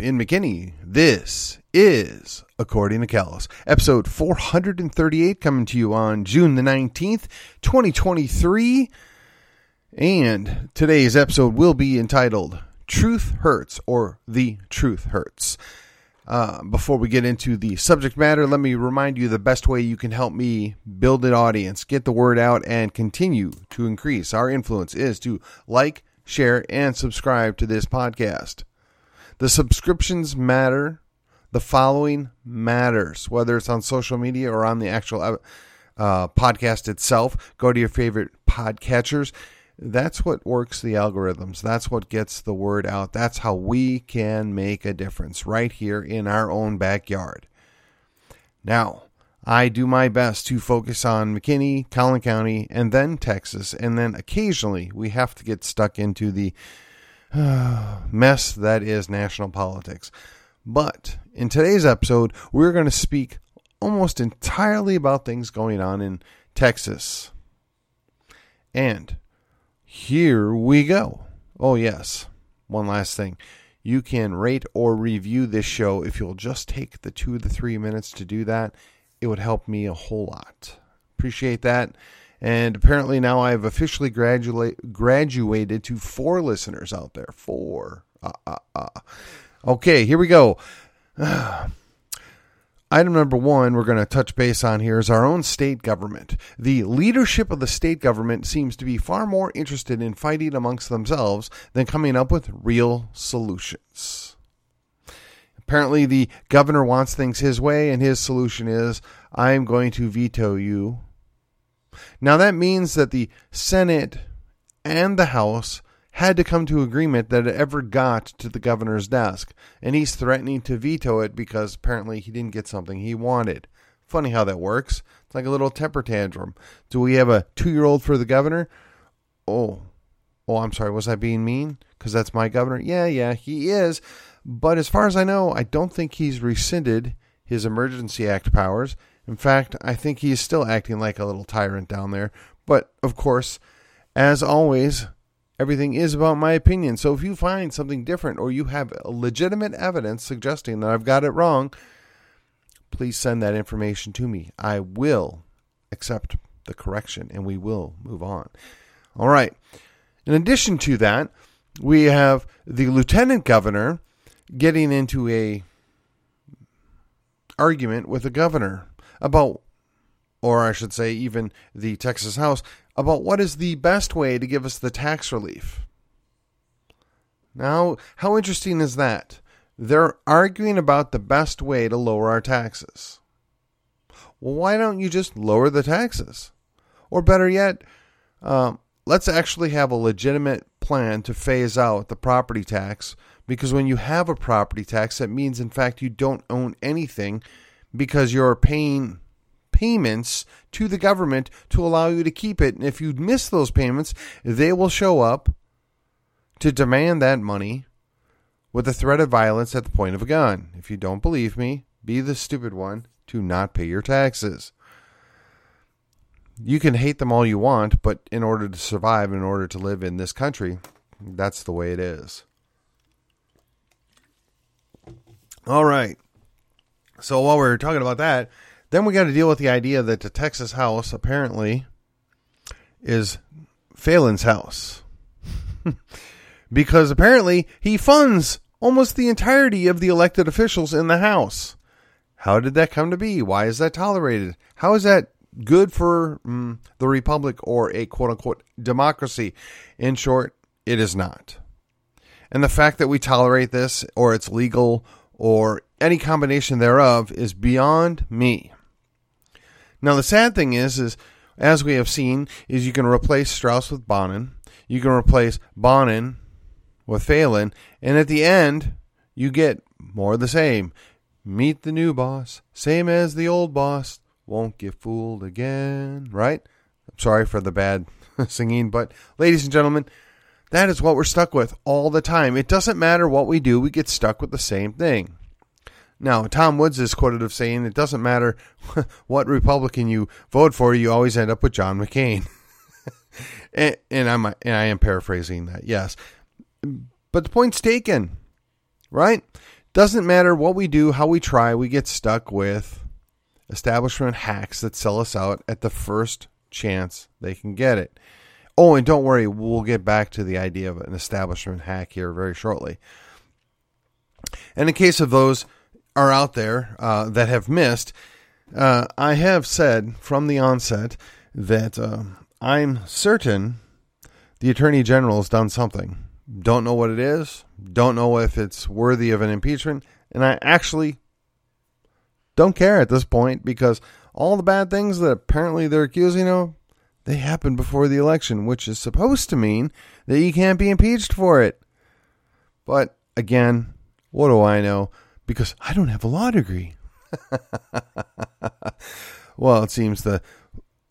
In McKinney, this is According to Callus, episode 438, coming to you on June the 19th, 2023. And today's episode will be entitled Truth Hurts or The Truth Hurts. Uh, before we get into the subject matter, let me remind you the best way you can help me build an audience, get the word out, and continue to increase our influence is to like, share, and subscribe to this podcast. The subscriptions matter. The following matters, whether it's on social media or on the actual uh, uh, podcast itself. Go to your favorite podcatchers. That's what works the algorithms. That's what gets the word out. That's how we can make a difference right here in our own backyard. Now, I do my best to focus on McKinney, Collin County, and then Texas, and then occasionally we have to get stuck into the mess that is national politics. But in today's episode, we're going to speak almost entirely about things going on in Texas. And here we go. Oh, yes. One last thing. You can rate or review this show if you'll just take the two to three minutes to do that it would help me a whole lot. Appreciate that. And apparently now I've officially graduate, graduated to four listeners out there. Four. Uh, uh, uh. Okay, here we go. Item number one we're going to touch base on here is our own state government. The leadership of the state government seems to be far more interested in fighting amongst themselves than coming up with real solutions. Apparently, the governor wants things his way, and his solution is I'm going to veto you. Now, that means that the Senate and the House had to come to agreement that it ever got to the governor's desk, and he's threatening to veto it because apparently he didn't get something he wanted. Funny how that works. It's like a little temper tantrum. Do we have a two year old for the governor? Oh, oh, I'm sorry. Was I being mean? Because that's my governor? Yeah, yeah, he is. But as far as I know, I don't think he's rescinded his Emergency Act powers. In fact, I think he's still acting like a little tyrant down there. But of course, as always, everything is about my opinion. So if you find something different or you have legitimate evidence suggesting that I've got it wrong, please send that information to me. I will accept the correction and we will move on. All right. In addition to that, we have the lieutenant governor getting into a argument with the governor about or I should say even the Texas House about what is the best way to give us the tax relief. Now, how interesting is that? They're arguing about the best way to lower our taxes. Well, why don't you just lower the taxes? Or better yet, um, let's actually have a legitimate plan to phase out the property tax because when you have a property tax, that means, in fact, you don't own anything because you're paying payments to the government to allow you to keep it. And if you miss those payments, they will show up to demand that money with the threat of violence at the point of a gun. If you don't believe me, be the stupid one to not pay your taxes. You can hate them all you want, but in order to survive, in order to live in this country, that's the way it is. All right. So while we're talking about that, then we got to deal with the idea that the Texas House apparently is Phelan's house. because apparently he funds almost the entirety of the elected officials in the House. How did that come to be? Why is that tolerated? How is that good for mm, the Republic or a quote unquote democracy? In short, it is not. And the fact that we tolerate this or it's legal or any combination thereof is beyond me. Now the sad thing is is as we have seen is you can replace Straus with Bonnen, you can replace Bonnen with Phelan, and at the end you get more of the same. Meet the new boss, same as the old boss, won't get fooled again, right? I'm sorry for the bad singing, but ladies and gentlemen, that is what we're stuck with all the time. It doesn't matter what we do, we get stuck with the same thing. Now, Tom Woods is quoted of saying it doesn't matter what Republican you vote for, you always end up with John McCain. and, and, I'm and I am paraphrasing that, yes. But the point's taken, right? Doesn't matter what we do, how we try, we get stuck with establishment hacks that sell us out at the first chance they can get it. Oh, and don't worry, we'll get back to the idea of an establishment hack here very shortly. And in case of those are out there uh, that have missed, uh, I have said from the onset that uh, I'm certain the Attorney General has done something. Don't know what it is, don't know if it's worthy of an impeachment, and I actually don't care at this point because all the bad things that apparently they're accusing of they happened before the election, which is supposed to mean that you can't be impeached for it. But again, what do I know? Because I don't have a law degree. well, it seems the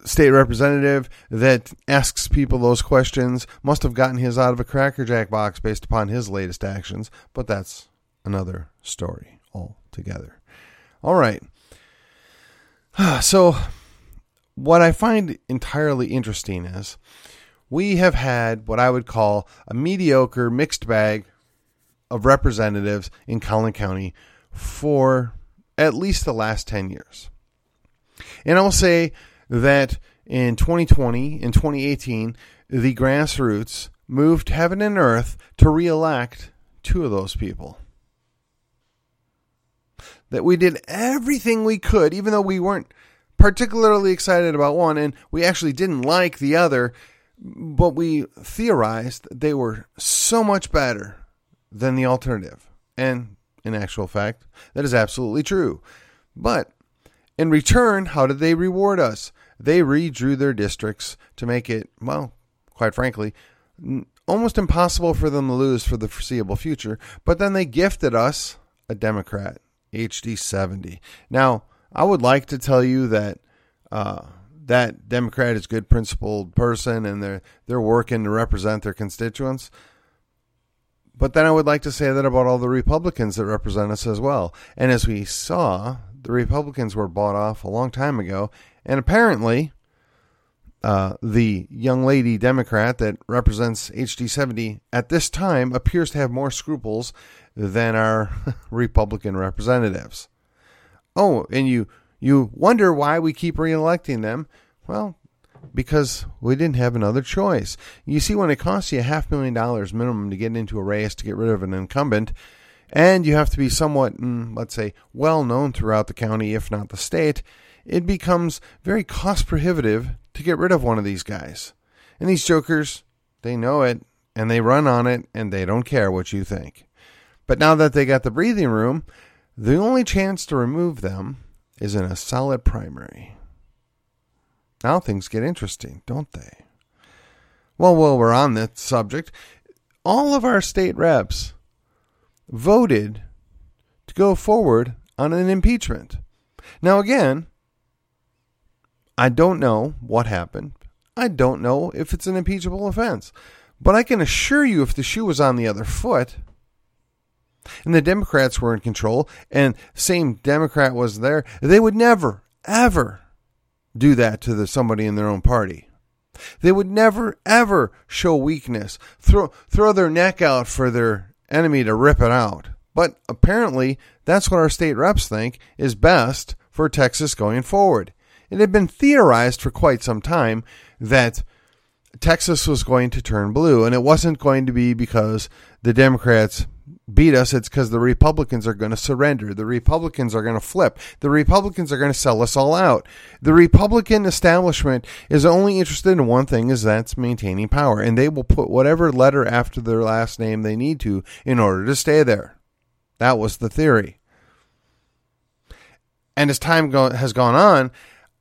state representative that asks people those questions must have gotten his out of a Cracker Jack box based upon his latest actions, but that's another story altogether. All right. So what I find entirely interesting is we have had what I would call a mediocre mixed bag of representatives in Collin County for at least the last 10 years. And I'll say that in 2020 and 2018, the grassroots moved heaven and earth to reelect two of those people. That we did everything we could, even though we weren't particularly excited about one, and we actually didn't like the other, but we theorized they were so much better than the alternative. And in actual fact, that is absolutely true. But in return, how did they reward us? They redrew their districts to make it, well, quite frankly, almost impossible for them to lose for the foreseeable future. But then they gifted us a Democrat, HD 70. Now, I would like to tell you that uh, that Democrat is a good principled person and they're they're working to represent their constituents. But then I would like to say that about all the Republicans that represent us as well. And as we saw, the Republicans were bought off a long time ago, and apparently, uh, the young lady Democrat that represents HD 70 at this time appears to have more scruples than our Republican representatives. Oh, and you you wonder why we keep reelecting them. Well, because we didn't have another choice. You see, when it costs you a half million dollars minimum to get into a race to get rid of an incumbent, and you have to be somewhat, mm, let's say, well known throughout the county, if not the state, it becomes very cost prohibitive to get rid of one of these guys. And these jokers, they know it, and they run on it, and they don't care what you think. But now that they got the breathing room, the only chance to remove them is in a solid primary. Now things get interesting, don't they? Well, while we're on that subject, all of our state reps voted to go forward on an impeachment. Now, again, I don't know what happened. I don't know if it's an impeachable offense. But I can assure you, if the shoe was on the other foot, and the Democrats were in control, and same Democrat was there, they would never, ever do that to the, somebody in their own party. They would never, ever show weakness, throw throw their neck out for their enemy to rip it out. But apparently, that's what our state reps think is best for Texas going forward. It had been theorized for quite some time that Texas was going to turn blue, and it wasn't going to be because the Democrats beat us, it's because the Republicans are going to surrender. The Republicans are going to flip. The Republicans are going to sell us all out. The Republican establishment is only interested in one thing, is that's maintaining power, and they will put whatever letter after their last name they need to in order to stay there. That was the theory. And as time go- has gone on,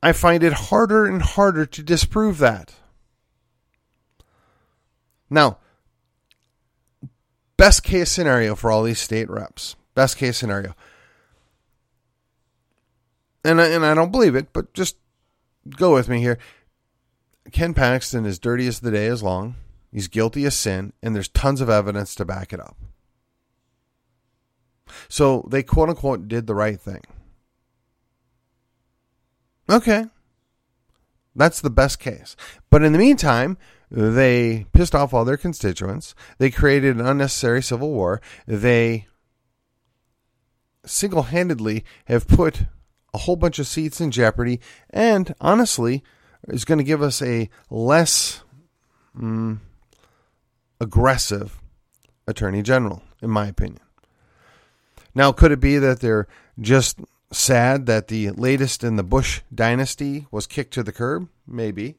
I find it harder and harder to disprove that. Now, best case scenario for all these state reps. Best case scenario. And I, and I don't believe it, but just go with me here. Ken Paxton is dirty as the day is long. He's guilty of sin, and there's tons of evidence to back it up. So they quote unquote did the right thing. Okay. That's the best case. But in the meantime, They pissed off all their constituents. They created an unnecessary civil war. They single handedly have put a whole bunch of seats in jeopardy and honestly is going to give us a less mm, aggressive attorney general, in my opinion. Now, could it be that they're just sad that the latest in the Bush dynasty was kicked to the curb? Maybe.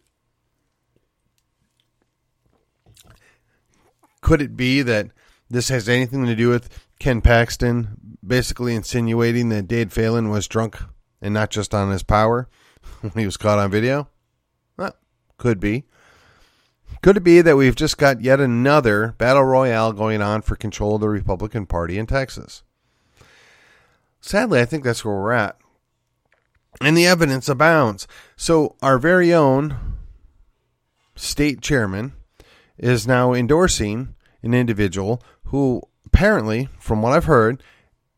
Could it be that this has anything to do with Ken Paxton basically insinuating that Dade Phelan was drunk and not just on his power when he was caught on video? Well, could be. Could it be that we've just got yet another battle royale going on for control of the Republican Party in Texas? Sadly, I think that's where we're at. And the evidence abounds. So, our very own state chairman is now endorsing an individual who apparently, from what I've heard,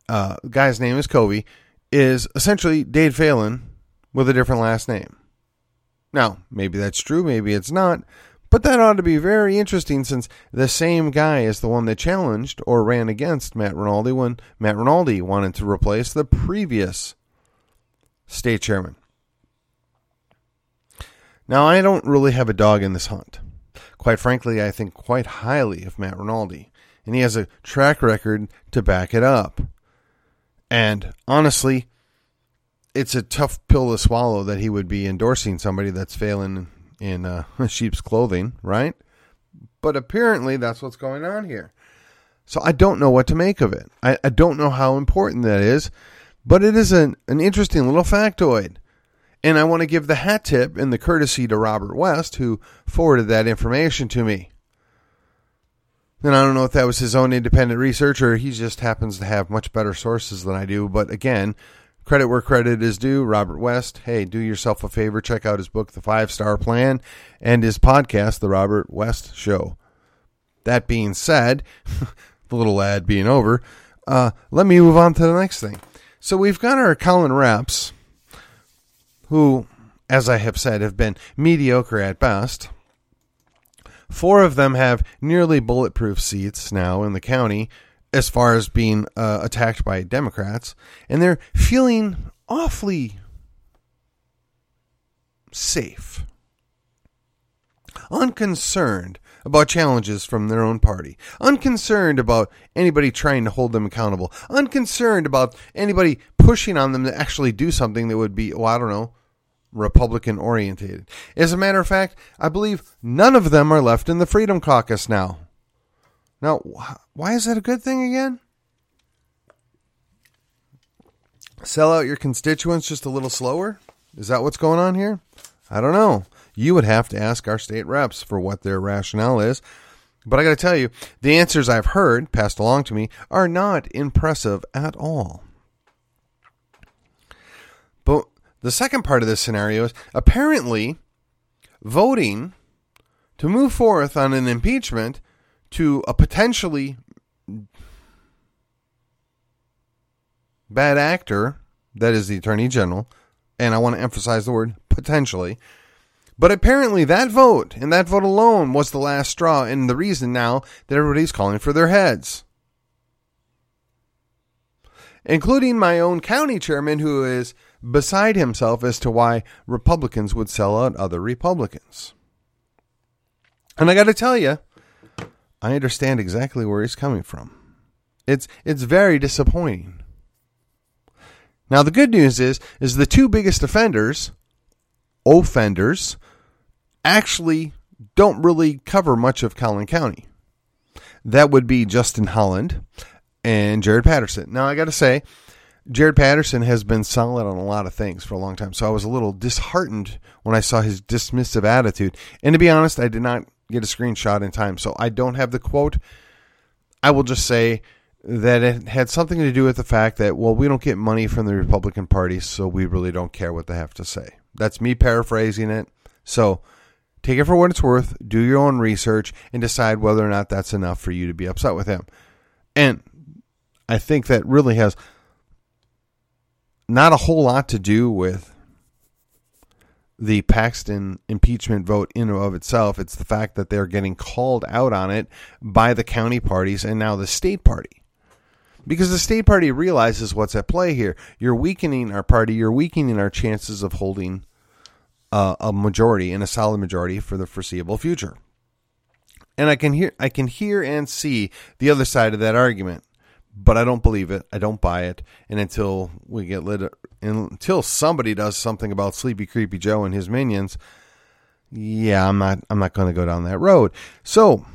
uh, guy's name is Covey, is essentially Dade Phelan with a different last name. Now, maybe that's true, maybe it's not, but that ought to be very interesting since the same guy is the one that challenged or ran against Matt Rinaldi when Matt Rinaldi wanted to replace the previous state chairman. Now, I don't really have a dog in this hunt. Quite frankly, I think quite highly of Matt Rinaldi, and he has a track record to back it up. And honestly, it's a tough pill to swallow that he would be endorsing somebody that's failing in uh, sheep's clothing, right? But apparently that's what's going on here. So I don't know what to make of it. I, I don't know how important that is, but it is an, an interesting little factoid. And I want to give the hat tip and the courtesy to Robert West, who forwarded that information to me. And I don't know if that was his own independent research or he just happens to have much better sources than I do. But again, credit where credit is due. Robert West, hey, do yourself a favor. Check out his book, The Five Star Plan, and his podcast, The Robert West Show. That being said, the little ad being over, uh, let me move on to the next thing. So we've got our Collin Raps, who, as I have said, have been mediocre at best. Four of them have nearly bulletproof seats now in the county as far as being uh, attacked by Democrats, and they're feeling awfully safe, unconcerned about challenges from their own party, unconcerned about anybody trying to hold them accountable, unconcerned about anybody pushing on them to actually do something that would be, well, I don't know, Republican orientated. As a matter of fact, I believe none of them are left in the Freedom Caucus now. Now, why is that a good thing again? Sell out your constituents just a little slower? Is that what's going on here? I don't know. You would have to ask our state reps for what their rationale is. But I got to tell you, the answers I've heard passed along to me are not impressive at all. But the second part of this scenario is apparently voting to move forth on an impeachment to a potentially bad actor, that is the Attorney General, and I want to emphasize the word potentially. But apparently, that vote and that vote alone was the last straw, and the reason now that everybody's calling for their heads. Including my own county chairman, who is beside himself as to why Republicans would sell out other Republicans. And I got to tell you, I understand exactly where he's coming from. It's it's very disappointing. Now the good news is is the two biggest offenders, offenders, actually don't really cover much of Collin County. That would be Justin Holland and Jared Patterson. Now I got to say, Jared Patterson has been solid on a lot of things for a long time, so I was a little disheartened when I saw his dismissive attitude. And to be honest, I did not get a screenshot in time. So I don't have the quote. I will just say that it had something to do with the fact that, well, we don't get money from the Republican Party, so we really don't care what they have to say. That's me paraphrasing it. So take it for what it's worth, do your own research, and decide whether or not that's enough for you to be upset with him. And I think that really has not a whole lot to do with the Paxton impeachment vote in and of itself. It's the fact that they're getting called out on it by the county parties and now the state party. Because the state party realizes what's at play here. You're weakening our party, you're weakening our chances of holding uh, a majority and a solid majority for the foreseeable future. And I can hear I can hear and see the other side of that argument but I don't believe it. I don't buy it. And until we get lit, until somebody does something about Sleepy Creepy Joe and his minions, yeah, I'm not. I'm not going to go down that road. So,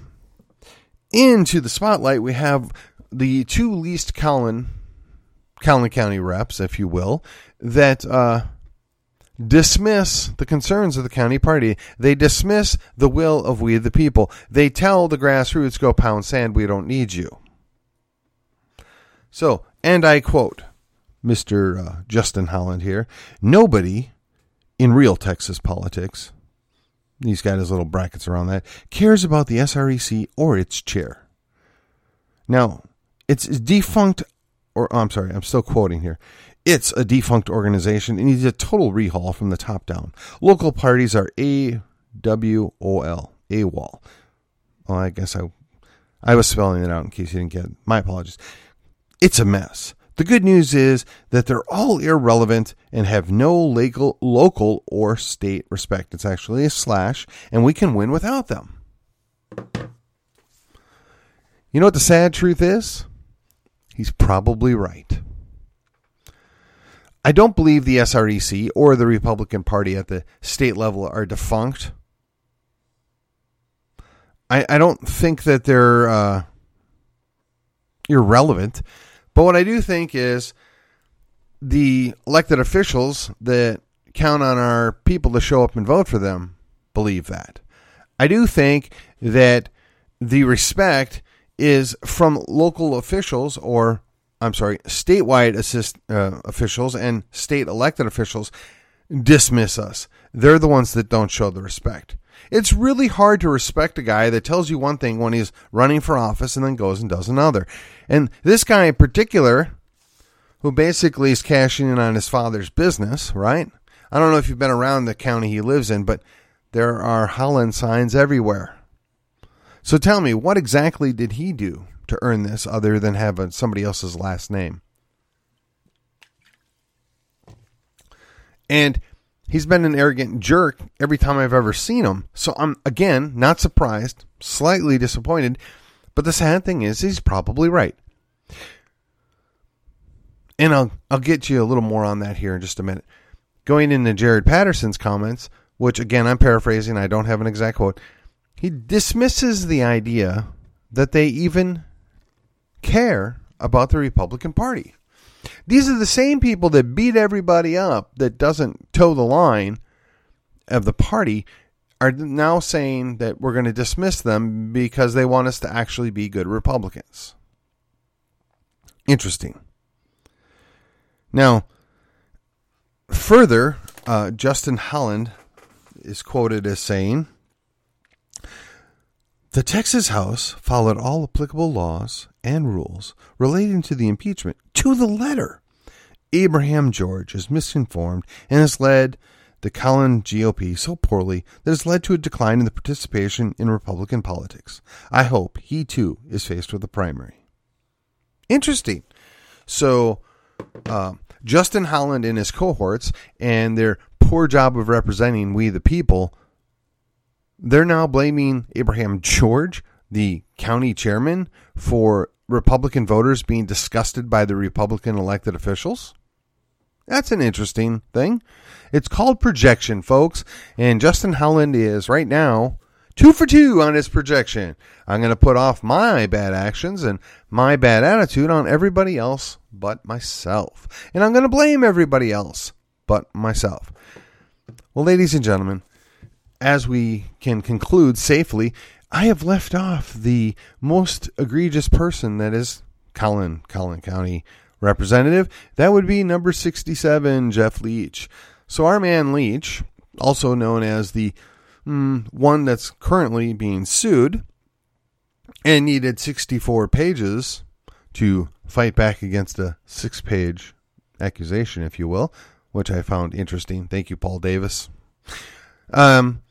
into the spotlight, we have the two least Collin, Collin County reps, if you will, that uh, dismiss the concerns of the county party. They dismiss the will of we the people. They tell the grassroots, "Go pound sand. We don't need you." So, and I quote Mr. Uh, Justin Holland here nobody in real Texas politics, he's got his little brackets around that, cares about the SREC or its chair. Now, it's defunct, or oh, I'm sorry, I'm still quoting here. It's a defunct organization. It needs a total rehaul from the top down. Local parties are A W O L, AWOL. Well, I guess I I was spelling it out in case you didn't get it. My apologies. It's a mess. The good news is that they're all irrelevant and have no legal, local or state respect. It's actually a slash, and we can win without them. You know what the sad truth is? He's probably right. I don't believe the SREC or the Republican Party at the state level are defunct. I, I don't think that they're uh, irrelevant. But what I do think is the elected officials that count on our people to show up and vote for them believe that. I do think that the respect is from local officials or I'm sorry, statewide assist uh, officials and state elected officials dismiss us. They're the ones that don't show the respect. It's really hard to respect a guy that tells you one thing when he's running for office and then goes and does another. And this guy in particular, who basically is cashing in on his father's business, right? I don't know if you've been around the county he lives in, but there are Holland signs everywhere. So tell me, what exactly did he do to earn this other than have somebody else's last name? And he's been an arrogant jerk every time I've ever seen him. So I'm, again, not surprised, slightly disappointed. But the sad thing is, he's probably right. And I'll, I'll get you a little more on that here in just a minute. Going into Jared Patterson's comments, which again, I'm paraphrasing, I don't have an exact quote, he dismisses the idea that they even care about the Republican Party. These are the same people that beat everybody up that doesn't toe the line of the party are now saying that we're going to dismiss them because they want us to actually be good Republicans. Interesting. Now, further, uh, Justin Holland is quoted as saying, the Texas House followed all applicable laws and rules relating to the impeachment to the letter. Abraham George is misinformed and has led the Collin GOP so poorly that has led to a decline in the participation in Republican politics. I hope he too is faced with a primary. Interesting. So, uh, Justin Holland and his cohorts and their poor job of representing we the people they're now blaming Abraham George, the county chairman, for Republican voters being disgusted by the Republican elected officials. That's an interesting thing. It's called projection, folks. And Justin Holland is right now two for two on his projection. I'm going to put off my bad actions and my bad attitude on everybody else but myself. And I'm going to blame everybody else but myself. Well, ladies and gentlemen, as we can conclude safely, I have left off the most egregious person that is Collin, Collin County representative. That would be number 67, Jeff Leach. So, our man Leach, also known as the mm, one that's currently being sued and needed 64 pages to fight back against a six page accusation, if you will, which I found interesting. Thank you, Paul Davis. Um,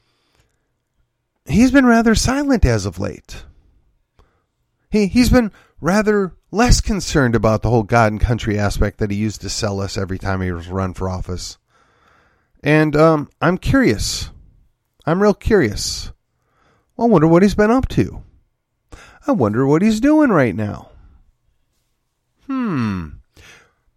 he's been rather silent as of late. He he's been rather less concerned about the whole God and country aspect that he used to sell us every time he was run for office. And um, I'm curious. I'm real curious. I wonder what he's been up to. I wonder what he's doing right now. Hmm.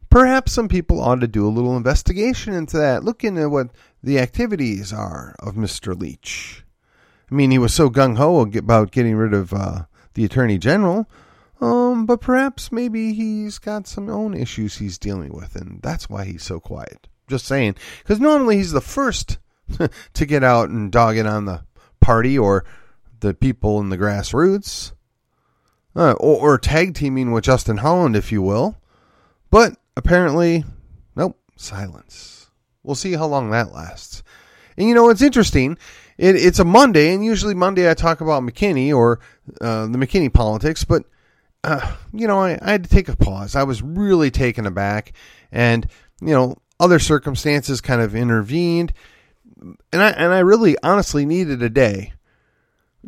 Perhaps some people ought to do a little investigation into that, look into what the activities are of Mr. Leach. I mean, he was so gung ho about getting rid of uh, the Attorney General, um, but perhaps maybe he's got some own issues he's dealing with, and that's why he's so quiet. Just saying, because normally he's the first to get out and dog it on the party or the people in the grassroots, uh, or, or tag teaming with Justin Holland, if you will. But apparently, nope, silence. We'll see how long that lasts. And you know, it's interesting. It, it's a Monday, and usually Monday I talk about McKinney or uh, the McKinney politics, but uh, you know, I, I, had to take a pause. I was really taken aback, and you know, other circumstances kind of intervened, and I and I really honestly needed a day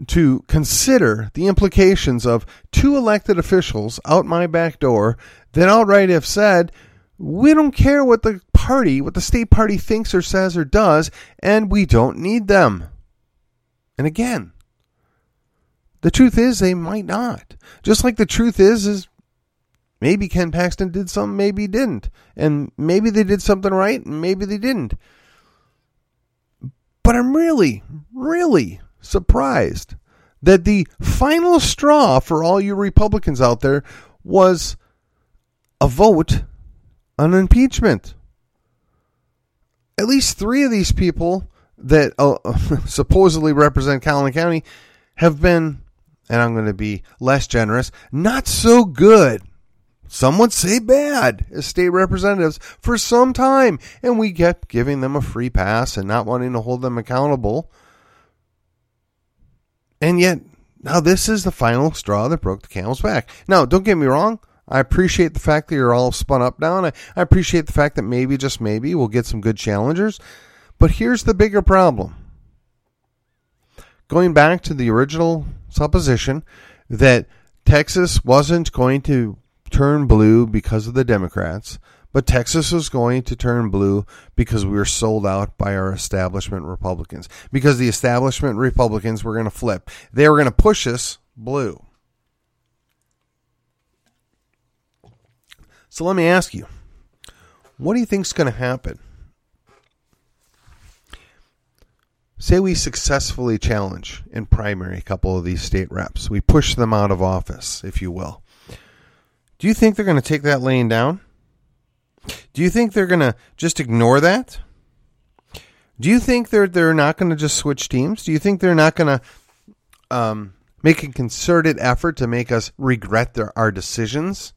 to consider the implications of two elected officials out my back door that outright have said, we don't care what the party, what the state party thinks or says or does, and we don't need them. And again, the truth is they might not. Just like the truth is is maybe Ken Paxton did something, maybe he didn't. And maybe they did something right, and maybe they didn't. But I'm really, really surprised that the final straw for all you Republicans out there was a vote on impeachment. At least three of these people that uh, supposedly represent Collin County have been, and I'm going to be less generous, not so good. Some would say bad as state representatives for some time, and we kept giving them a free pass and not wanting to hold them accountable. And yet, now this is the final straw that broke the camel's back. Now, don't get me wrong. I appreciate the fact that you're all spun up now, and I, I appreciate the fact that maybe, just maybe, we'll get some good challengers. But here's the bigger problem. Going back to the original supposition that Texas wasn't going to turn blue because of the Democrats, but Texas was going to turn blue because we were sold out by our establishment Republicans. Because the establishment Republicans were going to flip. They were going to push us blue. So let me ask you what do you think is going to happen? Say we successfully challenge in primary a couple of these state reps. We push them out of office, if you will. Do you think they're going to take that laying down? Do you think they're going to just ignore that? Do you think they're they're not going to just switch teams? Do you think they're not going to um, make a concerted effort to make us regret their, our decisions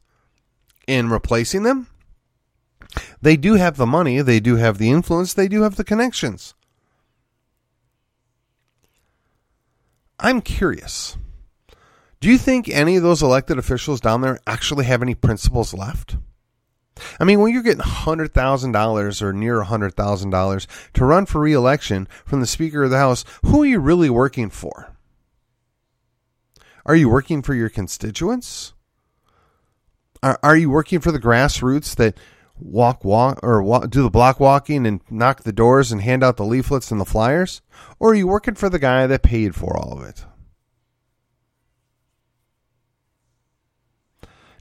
in replacing them? They do have the money, they do have the influence, they do have the connections. I'm curious. Do you think any of those elected officials down there actually have any principles left? I mean, when you're getting $100,000 or near $100,000 to run for reelection from the Speaker of the House, who are you really working for? Are you working for your constituents? Are, are you working for the grassroots that walk, walk, or walk, do the block walking and knock the doors and hand out the leaflets and the flyers? Or are you working for the guy that paid for all of it?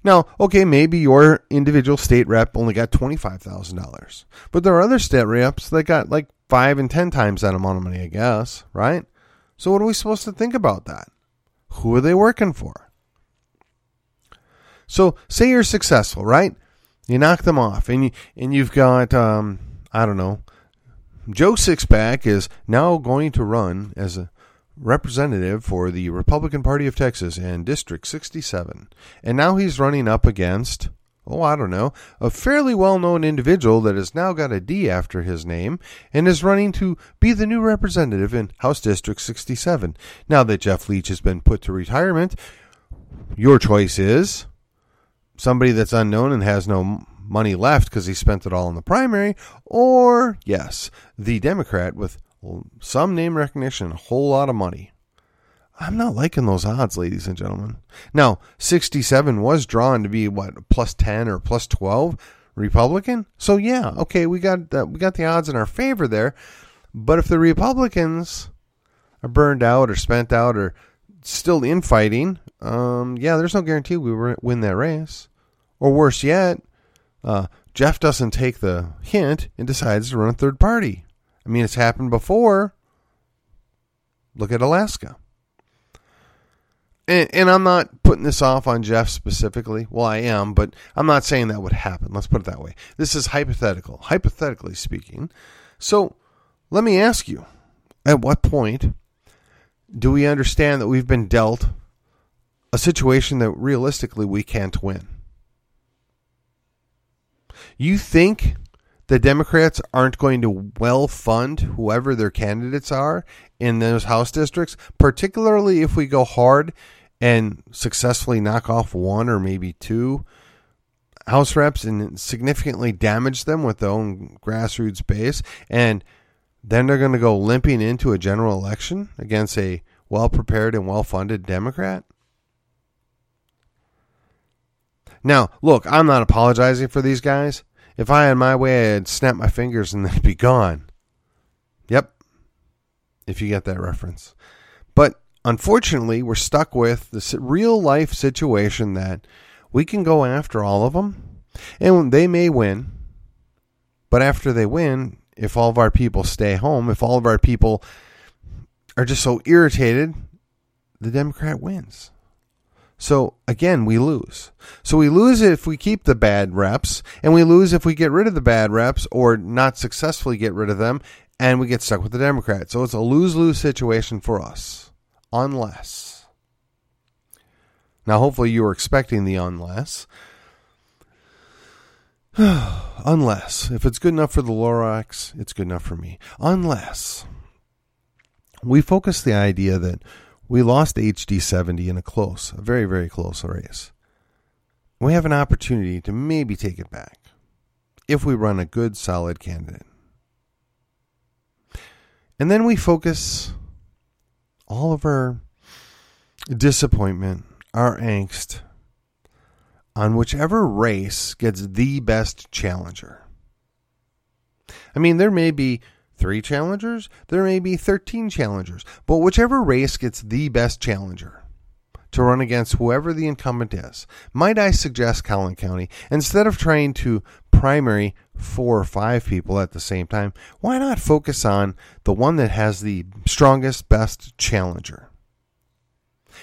Now, okay, maybe your individual state rep only got $25,000, but there are other state reps that got like five and 10 times that amount of money, I guess, right? So, what are we supposed to think about that? Who are they working for? So, say you're successful, right? You knock them off, and you and you've got um, I don't know. Joe Sixpack is now going to run as a representative for the Republican Party of Texas in District 67. And now he's running up against, oh, I don't know, a fairly well known individual that has now got a D after his name and is running to be the new representative in House District 67. Now that Jeff Leach has been put to retirement, your choice is somebody that's unknown and has no money left because he spent it all in the primary, or, yes, the Democrat with some name recognition, a whole lot of money. I'm not liking those odds, ladies and gentlemen. Now, 67 was drawn to be what plus 10 or plus 12 Republican. So yeah, okay, we got the, we got the odds in our favor there. But if the Republicans are burned out or spent out or still infighting, um, yeah, there's no guarantee we win that race. Or worse yet, uh, Jeff doesn't take the hint and decides to run a third party. I mean, it's happened before. Look at Alaska. And, and, I'm not putting this off on Jeff specifically. Well, I am, but I'm not saying that would happen. Let's put it that way. This is hypothetical, hypothetically speaking. So let me ask you at what point do we understand that we've been dealt a situation that realistically we can't win? You think the Democrats aren't going to well fund whoever their candidates are in those House districts, particularly if we go hard and successfully knock off one or maybe two House reps and significantly damage them with their own grassroots base. And then they're going to go limping into a general election against a well prepared and well funded Democrat. Now, look, I'm not apologizing for these guys. If I had my way, I'd snap my fingers and they'd be gone. Yep. If you get that reference. But unfortunately, we're stuck with this real life situation that we can go after all of them and they may win. But after they win, if all of our people stay home, if all of our people are just so irritated, the Democrat wins. So again, we lose. So we lose if we keep the bad reps, and we lose if we get rid of the bad reps or not successfully get rid of them, and we get stuck with the Democrat. So it's a lose lose situation for us, unless. Now, hopefully, you were expecting the unless. unless. If it's good enough for the Lorax, it's good enough for me. Unless we focus the idea that we lost HD 70 in a close, a very, very close race. We have an opportunity to maybe take it back if we run a good, solid candidate. And then we focus all of our disappointment, our angst, on whichever race gets the best challenger. I mean, there may be three challengers, there may be 13 challengers, but whichever race gets the best challenger to run against whoever the incumbent is, might I suggest Collin County, instead of trying to primary four or five people at the same time, why not focus on the one that has the strongest, best challenger?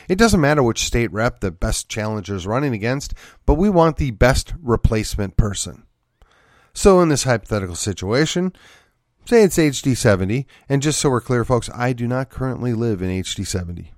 It doesn't matter which state rep the best challenger is running against, but we want the best replacement person. So, in this hypothetical situation, Say it's HD 70, and just so we're clear, folks, I do not currently live in HD 70.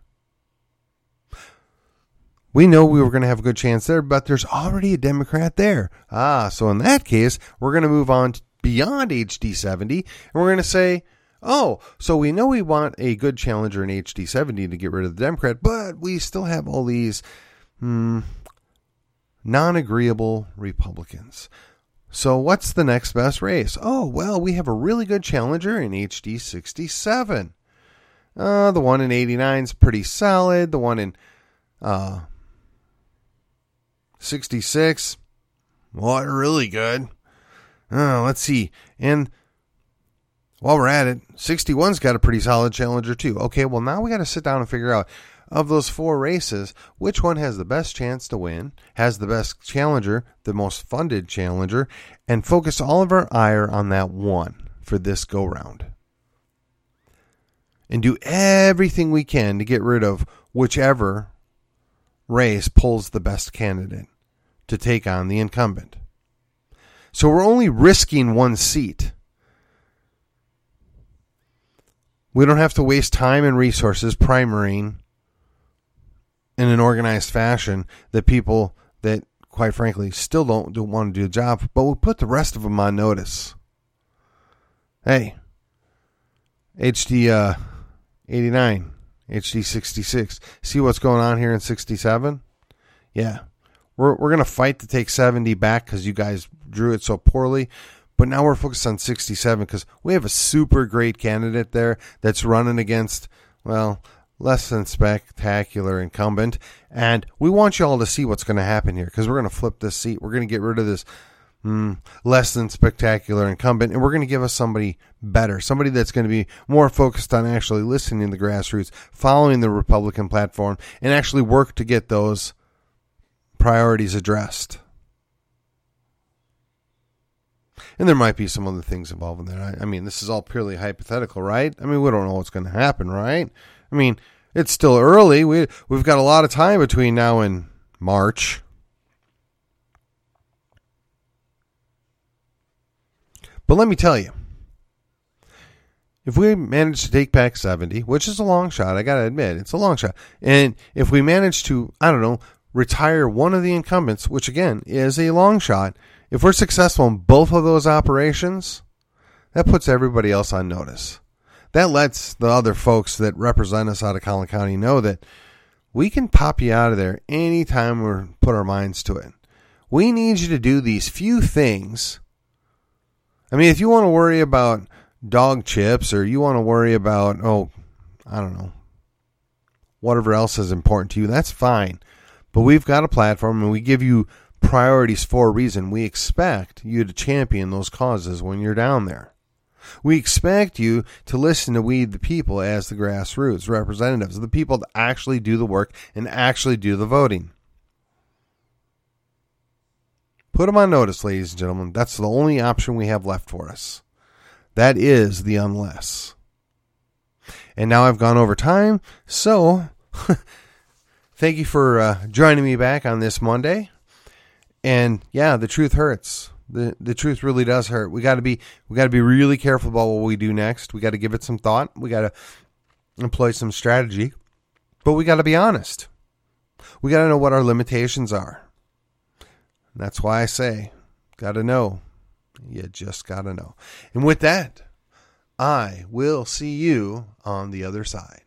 We know we were going to have a good chance there, but there's already a Democrat there. Ah, so in that case, we're going to move on beyond HD 70, and we're going to say, oh, so we know we want a good challenger in HD 70 to get rid of the Democrat, but we still have all these hmm, non agreeable Republicans. So, what's the next best race? Oh, well, we have a really good challenger in HD 67. Uh, the one in 89 is pretty solid. The one in uh, 66, well, really good. Uh, let's see. And while we're at it, 61's got a pretty solid challenger, too. Okay, well, now we got to sit down and figure out of those four races, which one has the best chance to win, has the best challenger, the most funded challenger, and focus all of our ire on that one for this go round. And do everything we can to get rid of whichever race pulls the best candidate to take on the incumbent. So we're only risking one seat. We don't have to waste time and resources primarying in an organized fashion that people that quite frankly still don't, don't want to do the job, but we put the rest of them on notice. Hey, HD uh, 89, HD 66. See what's going on here in 67? Yeah. We're, we're going to fight to take 70 back because you guys drew it so poorly. But now we're focused on 67 because we have a super great candidate there that's running against, well, less than spectacular incumbent. And we want you all to see what's going to happen here because we're going to flip this seat. We're going to get rid of this mm, less than spectacular incumbent, and we're going to give us somebody better, somebody that's going to be more focused on actually listening to the grassroots, following the Republican platform, and actually work to get those priorities addressed. And there might be some other things involved in there. I, I mean, this is all purely hypothetical, right? I mean, we don't know what's going to happen, right? I mean, it's still early. We we've got a lot of time between now and March. But let me tell you, if we manage to take back 70, which is a long shot, I got to admit, it's a long shot. And if we manage to, I don't know, retire one of the incumbents, which again is a long shot, if we're successful in both of those operations, that puts everybody else on notice. That lets the other folks that represent us out of Collin County know that we can pop you out of there anytime we put our minds to it. We need you to do these few things. I mean, if you want to worry about dog chips or you want to worry about, oh, I don't know, whatever else is important to you, that's fine. But we've got a platform and we give you priorities for a reason. We expect you to champion those causes when you're down there. We expect you to listen to we the people as the grassroots representatives, of the people that actually do the work and actually do the voting. Put them on notice, ladies and gentlemen. That's the only option we have left for us. That is the unless. And now I've gone over time, so thank you for uh, joining me back on this Monday. And yeah, the truth hurts. The the truth really does hurt. We got to be we got to be really careful about what we do next. We got to give it some thought. We got to employ some strategy. But we got to be honest. We got to know what our limitations are. That's why I say, got to know. You just got to know. And with that, I will see you on the other side.